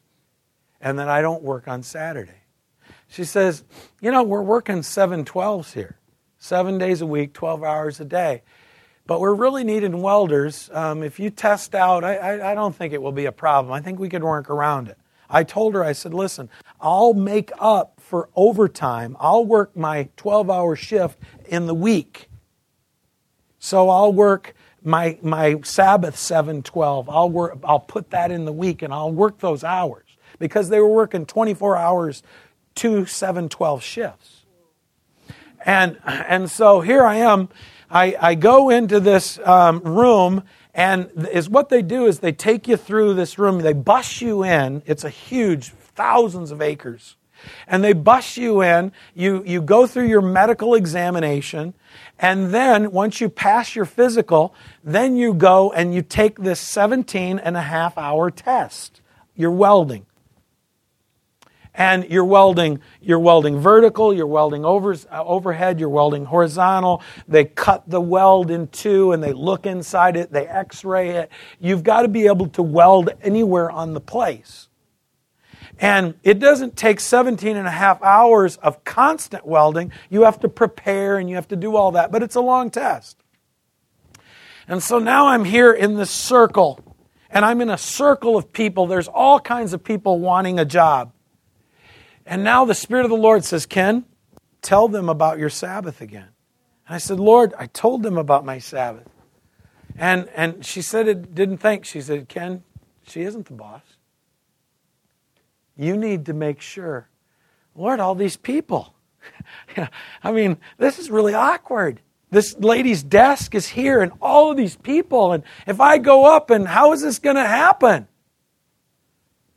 and that I don't work on Saturday. She says, You know, we're working 712s here, seven days a week, 12 hours a day. But we're really needing welders. Um, if you test out, I, I, I don't think it will be a problem. I think we could work around it. I told her, I said, listen, I'll make up for overtime. I'll work my 12 hour shift in the week. So I'll work my, my Sabbath 712. I'll, work, I'll put that in the week and I'll work those hours because they were working 24 hours, two 712 shifts. And, and so here I am. I, I go into this um, room and is what they do is they take you through this room, they bus you in. It's a huge, thousands of acres. And they bus you in, you, you go through your medical examination, and then once you pass your physical, then you go and you take this 17 and a half hour test. You're welding and you're welding you're welding vertical you're welding over, uh, overhead you're welding horizontal. They cut the weld in two and they look inside it they x-ray it. You've got to be able to weld anywhere on the place. And it doesn't take 17 and a half hours of constant welding. You have to prepare and you have to do all that but it's a long test. And so now i'm here in this circle and i'm in a circle of people. There's all kinds of people wanting a job and now the Spirit of the Lord says, Ken, tell them about your Sabbath again. And I said, Lord, I told them about my Sabbath. And, and she said it didn't think. She said, Ken, she isn't the boss. You need to make sure. Lord, all these people. [LAUGHS] I mean, this is really awkward. This lady's desk is here and all of these people. And if I go up, and how is this going to happen?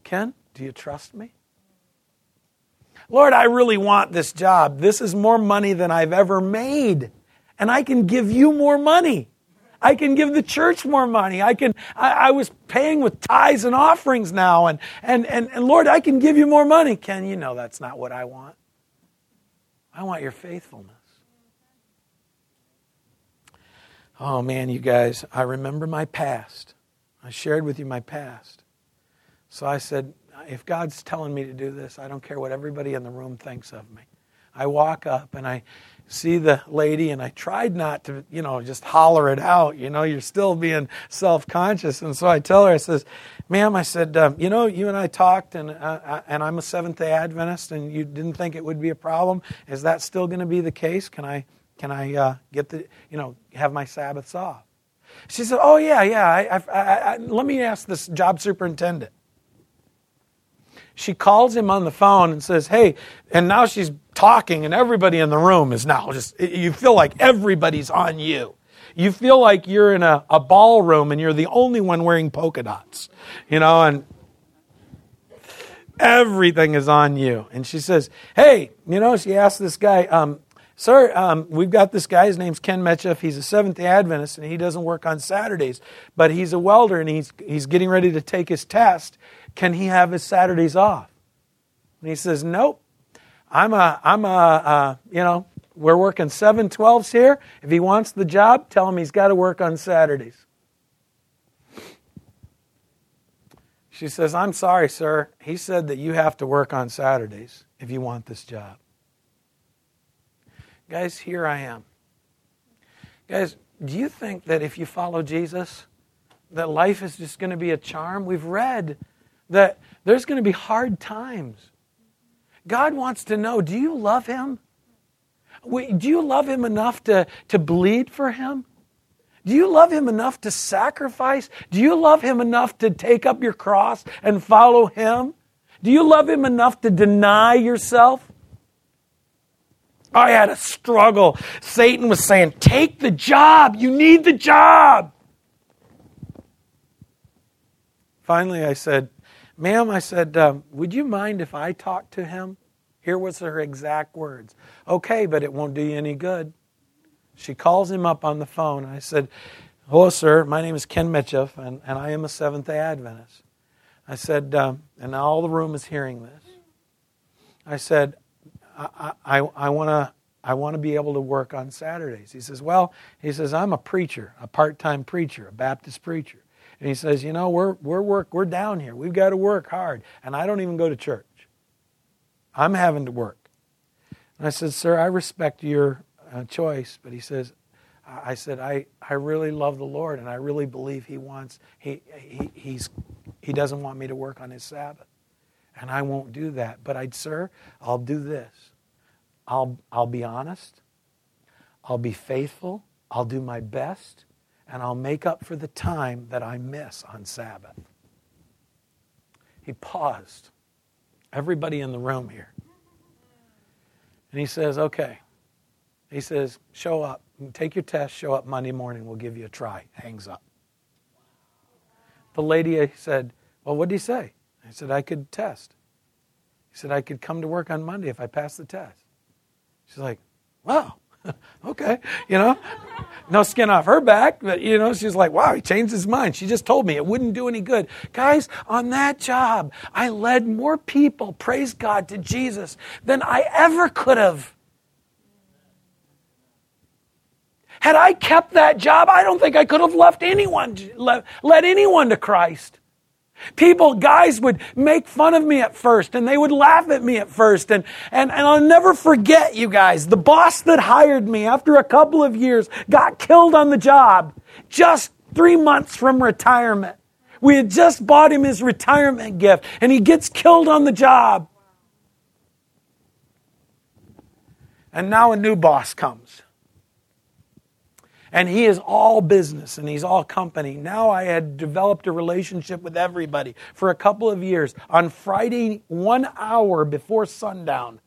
Ken, do you trust me? Lord, I really want this job. This is more money than I've ever made. And I can give you more money. I can give the church more money. I can I, I, was paying with tithes and offerings now and, and and and Lord, I can give you more money. Ken, you know that's not what I want. I want your faithfulness. Oh man, you guys, I remember my past. I shared with you my past. So I said, if God's telling me to do this, I don't care what everybody in the room thinks of me. I walk up and I see the lady and I tried not to, you know, just holler it out. You know, you're still being self conscious. And so I tell her, I says, Ma'am, I said, um, you know, you and I talked, and, uh, and I'm a Seventh day Adventist, and you didn't think it would be a problem. Is that still going to be the case? Can I, can I uh, get the, you know, have my Sabbaths off? She said, oh, yeah, yeah. I, I, I, let me ask this job superintendent. She calls him on the phone and says, hey, and now she's talking, and everybody in the room is now just, you feel like everybody's on you. You feel like you're in a, a ballroom and you're the only one wearing polka dots, you know, and everything is on you. And she says, Hey, you know, she asked this guy, um, Sir, um, we've got this guy. His name's Ken Micheff. He's a Seventh day Adventist and he doesn't work on Saturdays, but he's a welder and he's, he's getting ready to take his test. Can he have his Saturdays off? And he says, Nope. I'm a, I'm a, uh, you know, we're working 712s here. If he wants the job, tell him he's got to work on Saturdays. She says, I'm sorry, sir. He said that you have to work on Saturdays if you want this job. Guys, here I am. Guys, do you think that if you follow Jesus, that life is just going to be a charm? We've read that there's going to be hard times. God wants to know do you love Him? Do you love Him enough to, to bleed for Him? Do you love Him enough to sacrifice? Do you love Him enough to take up your cross and follow Him? Do you love Him enough to deny yourself? I had a struggle. Satan was saying, Take the job. You need the job. Finally, I said, Ma'am, I said, um, Would you mind if I talked to him? Here was her exact words. Okay, but it won't do you any good. She calls him up on the phone. I said, Hello, sir. My name is Ken Micheff, and, and I am a Seventh day Adventist. I said, um, and all the room is hearing this. I said, I, I, I want to I want to be able to work on Saturdays. He says, Well, he says, I'm a preacher, a part time preacher, a Baptist preacher. And he says, You know, we're, we're, work, we're down here. We've got to work hard. And I don't even go to church. I'm having to work. And I said, Sir, I respect your uh, choice. But he says, I said, I, I really love the Lord and I really believe he wants, he, he, he's, he doesn't want me to work on his Sabbath. And I won't do that. But I'd, sir, I'll do this. I'll, I'll be honest. I'll be faithful. I'll do my best. And I'll make up for the time that I miss on Sabbath. He paused everybody in the room here. And he says, okay. He says, show up. Take your test, show up Monday morning. We'll give you a try. Hangs up. The lady said, well, what did he say? I said, I could test. He said, I could come to work on Monday if I pass the test. She's like, wow. [LAUGHS] okay, you know, no skin off her back, but you know, she's like, wow, he changed his mind. She just told me it wouldn't do any good. Guys, on that job, I led more people, praise God, to Jesus than I ever could have. Had I kept that job, I don't think I could have left anyone, led anyone to Christ. People, guys would make fun of me at first and they would laugh at me at first. And, and, and I'll never forget you guys. The boss that hired me after a couple of years got killed on the job just three months from retirement. We had just bought him his retirement gift and he gets killed on the job. And now a new boss comes and he is all business and he's all company. Now I had developed a relationship with everybody for a couple of years. On Friday, one hour before sundown,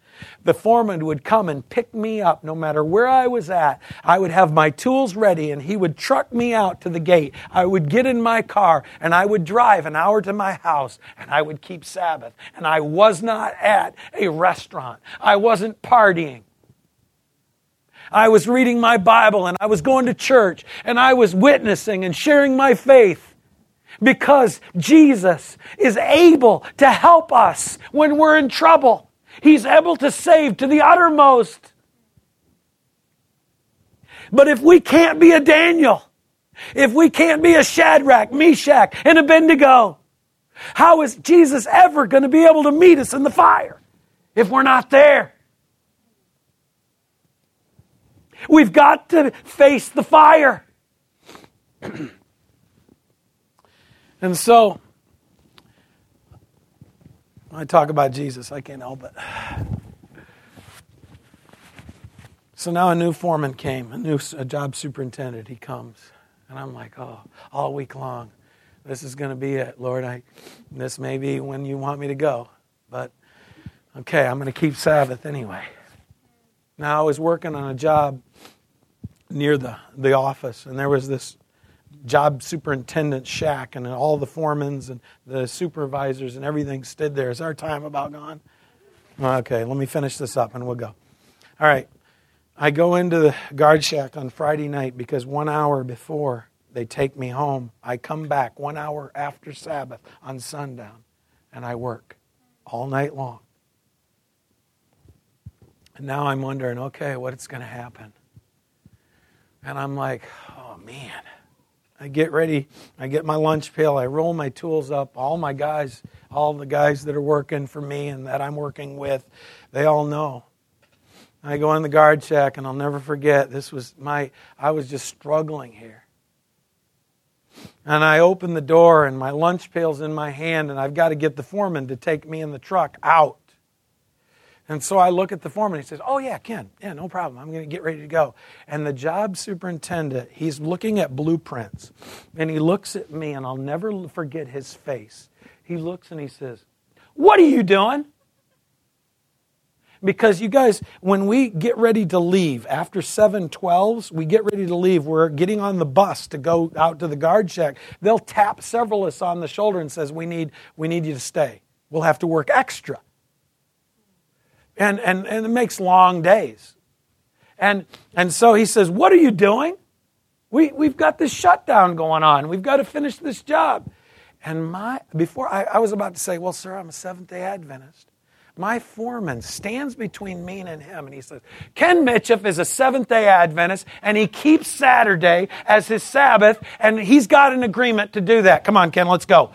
the foreman would come and pick me up no matter where I was at. I would have my tools ready and he would truck me out to the gate. I would get in my car and I would drive an hour to my house and I would keep Sabbath. And I was not at a restaurant. I wasn't partying. I was reading my Bible and I was going to church and I was witnessing and sharing my faith because Jesus is able to help us when we're in trouble. He's able to save to the uttermost. But if we can't be a Daniel, if we can't be a Shadrach, Meshach, and Abednego, how is Jesus ever going to be able to meet us in the fire if we're not there? We've got to face the fire. [CLEARS THROAT] and so When I talk about Jesus, I can't help it. So now a new foreman came, a new a job superintendent. He comes, and I'm like, oh, all week long, this is going to be it, Lord. I, this may be when you want me to go, but okay, I'm going to keep Sabbath anyway. Now I was working on a job near the the office, and there was this job superintendent shack, and all the foremans and the supervisors and everything stood there. Is our time about gone? Okay, let me finish this up, and we'll go. All right. I go into the guard shack on Friday night because one hour before they take me home, I come back one hour after Sabbath on sundown and I work all night long. And now I'm wondering, okay, what's going to happen? And I'm like, oh man. I get ready, I get my lunch pail, I roll my tools up. All my guys, all the guys that are working for me and that I'm working with, they all know I go in the guard shack, and I'll never forget. This was my, I was just struggling here. And I open the door, and my lunch pail's in my hand, and I've got to get the foreman to take me in the truck out. And so I look at the foreman. He says, Oh, yeah, Ken. Yeah, no problem. I'm going to get ready to go. And the job superintendent, he's looking at blueprints. And he looks at me, and I'll never forget his face. He looks and he says, What are you doing? Because you guys, when we get ready to leave after 712s, we get ready to leave. We're getting on the bus to go out to the guard shack. They'll tap several of us on the shoulder and says, "We need, we need you to stay. We'll have to work extra." And and and it makes long days. And and so he says, "What are you doing? We we've got this shutdown going on. We've got to finish this job." And my before I, I was about to say, "Well, sir, I'm a Seventh Day Adventist." my foreman stands between me and him and he says, Ken Mitchell is a Seventh day Adventist and he keeps Saturday as his Sabbath and he's got an agreement to do that. Come on, Ken, let's go.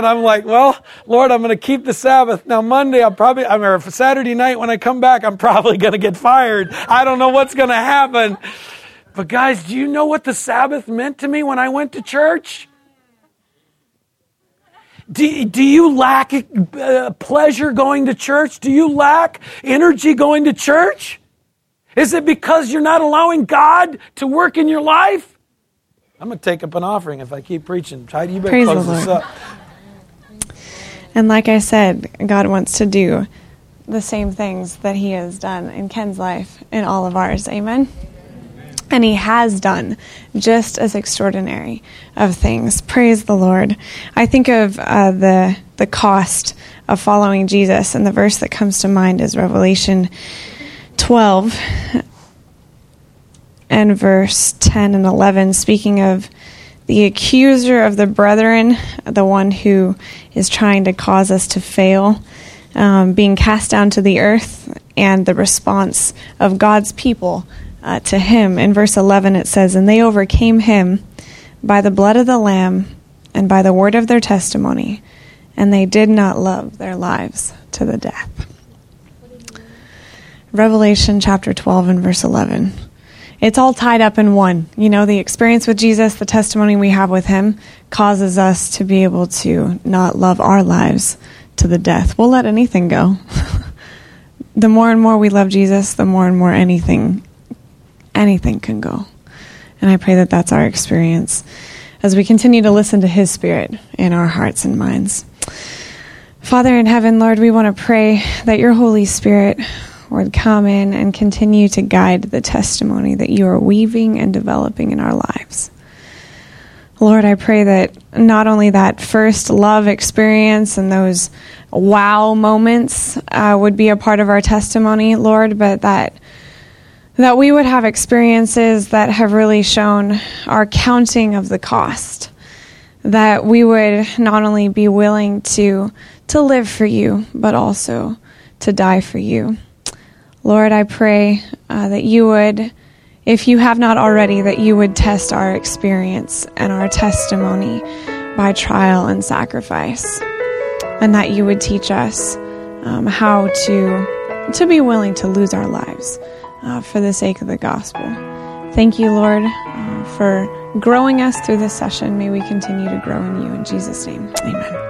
And I'm like, well, Lord, I'm going to keep the Sabbath. Now, Monday, I'm probably, I mean, Saturday night when I come back, I'm probably going to get fired. I don't know what's going to happen. But guys, do you know what the Sabbath meant to me when I went to church? Do, do you lack uh, pleasure going to church? Do you lack energy going to church? Is it because you're not allowing God to work in your life? I'm going to take up an offering if I keep preaching. Heidi, you better Praise close this up. And like I said, God wants to do the same things that He has done in Ken's life in all of ours. Amen and he has done just as extraordinary of things. Praise the Lord. I think of uh, the the cost of following Jesus, and the verse that comes to mind is Revelation 12 and verse 10 and 11, speaking of the accuser of the brethren, the one who is trying to cause us to fail, um, being cast down to the earth, and the response of God's people uh, to him. In verse 11, it says, And they overcame him by the blood of the Lamb and by the word of their testimony, and they did not love their lives to the death. Revelation chapter 12 and verse 11. It's all tied up in one. You know, the experience with Jesus, the testimony we have with him, causes us to be able to not love our lives to the death. We'll let anything go. [LAUGHS] the more and more we love Jesus, the more and more anything anything can go. And I pray that that's our experience as we continue to listen to His Spirit in our hearts and minds. Father in heaven, Lord, we want to pray that your Holy Spirit would come in and continue to guide the testimony that you are weaving and developing in our lives. Lord, I pray that not only that first love experience and those wow moments uh, would be a part of our testimony, Lord, but that that we would have experiences that have really shown our counting of the cost. That we would not only be willing to, to live for you, but also to die for you. Lord, I pray uh, that you would, if you have not already, that you would test our experience and our testimony by trial and sacrifice, and that you would teach us um, how to, to be willing to lose our lives uh, for the sake of the gospel. Thank you, Lord. Uh, for growing us through this session. May we continue to grow in you. In Jesus' name, amen.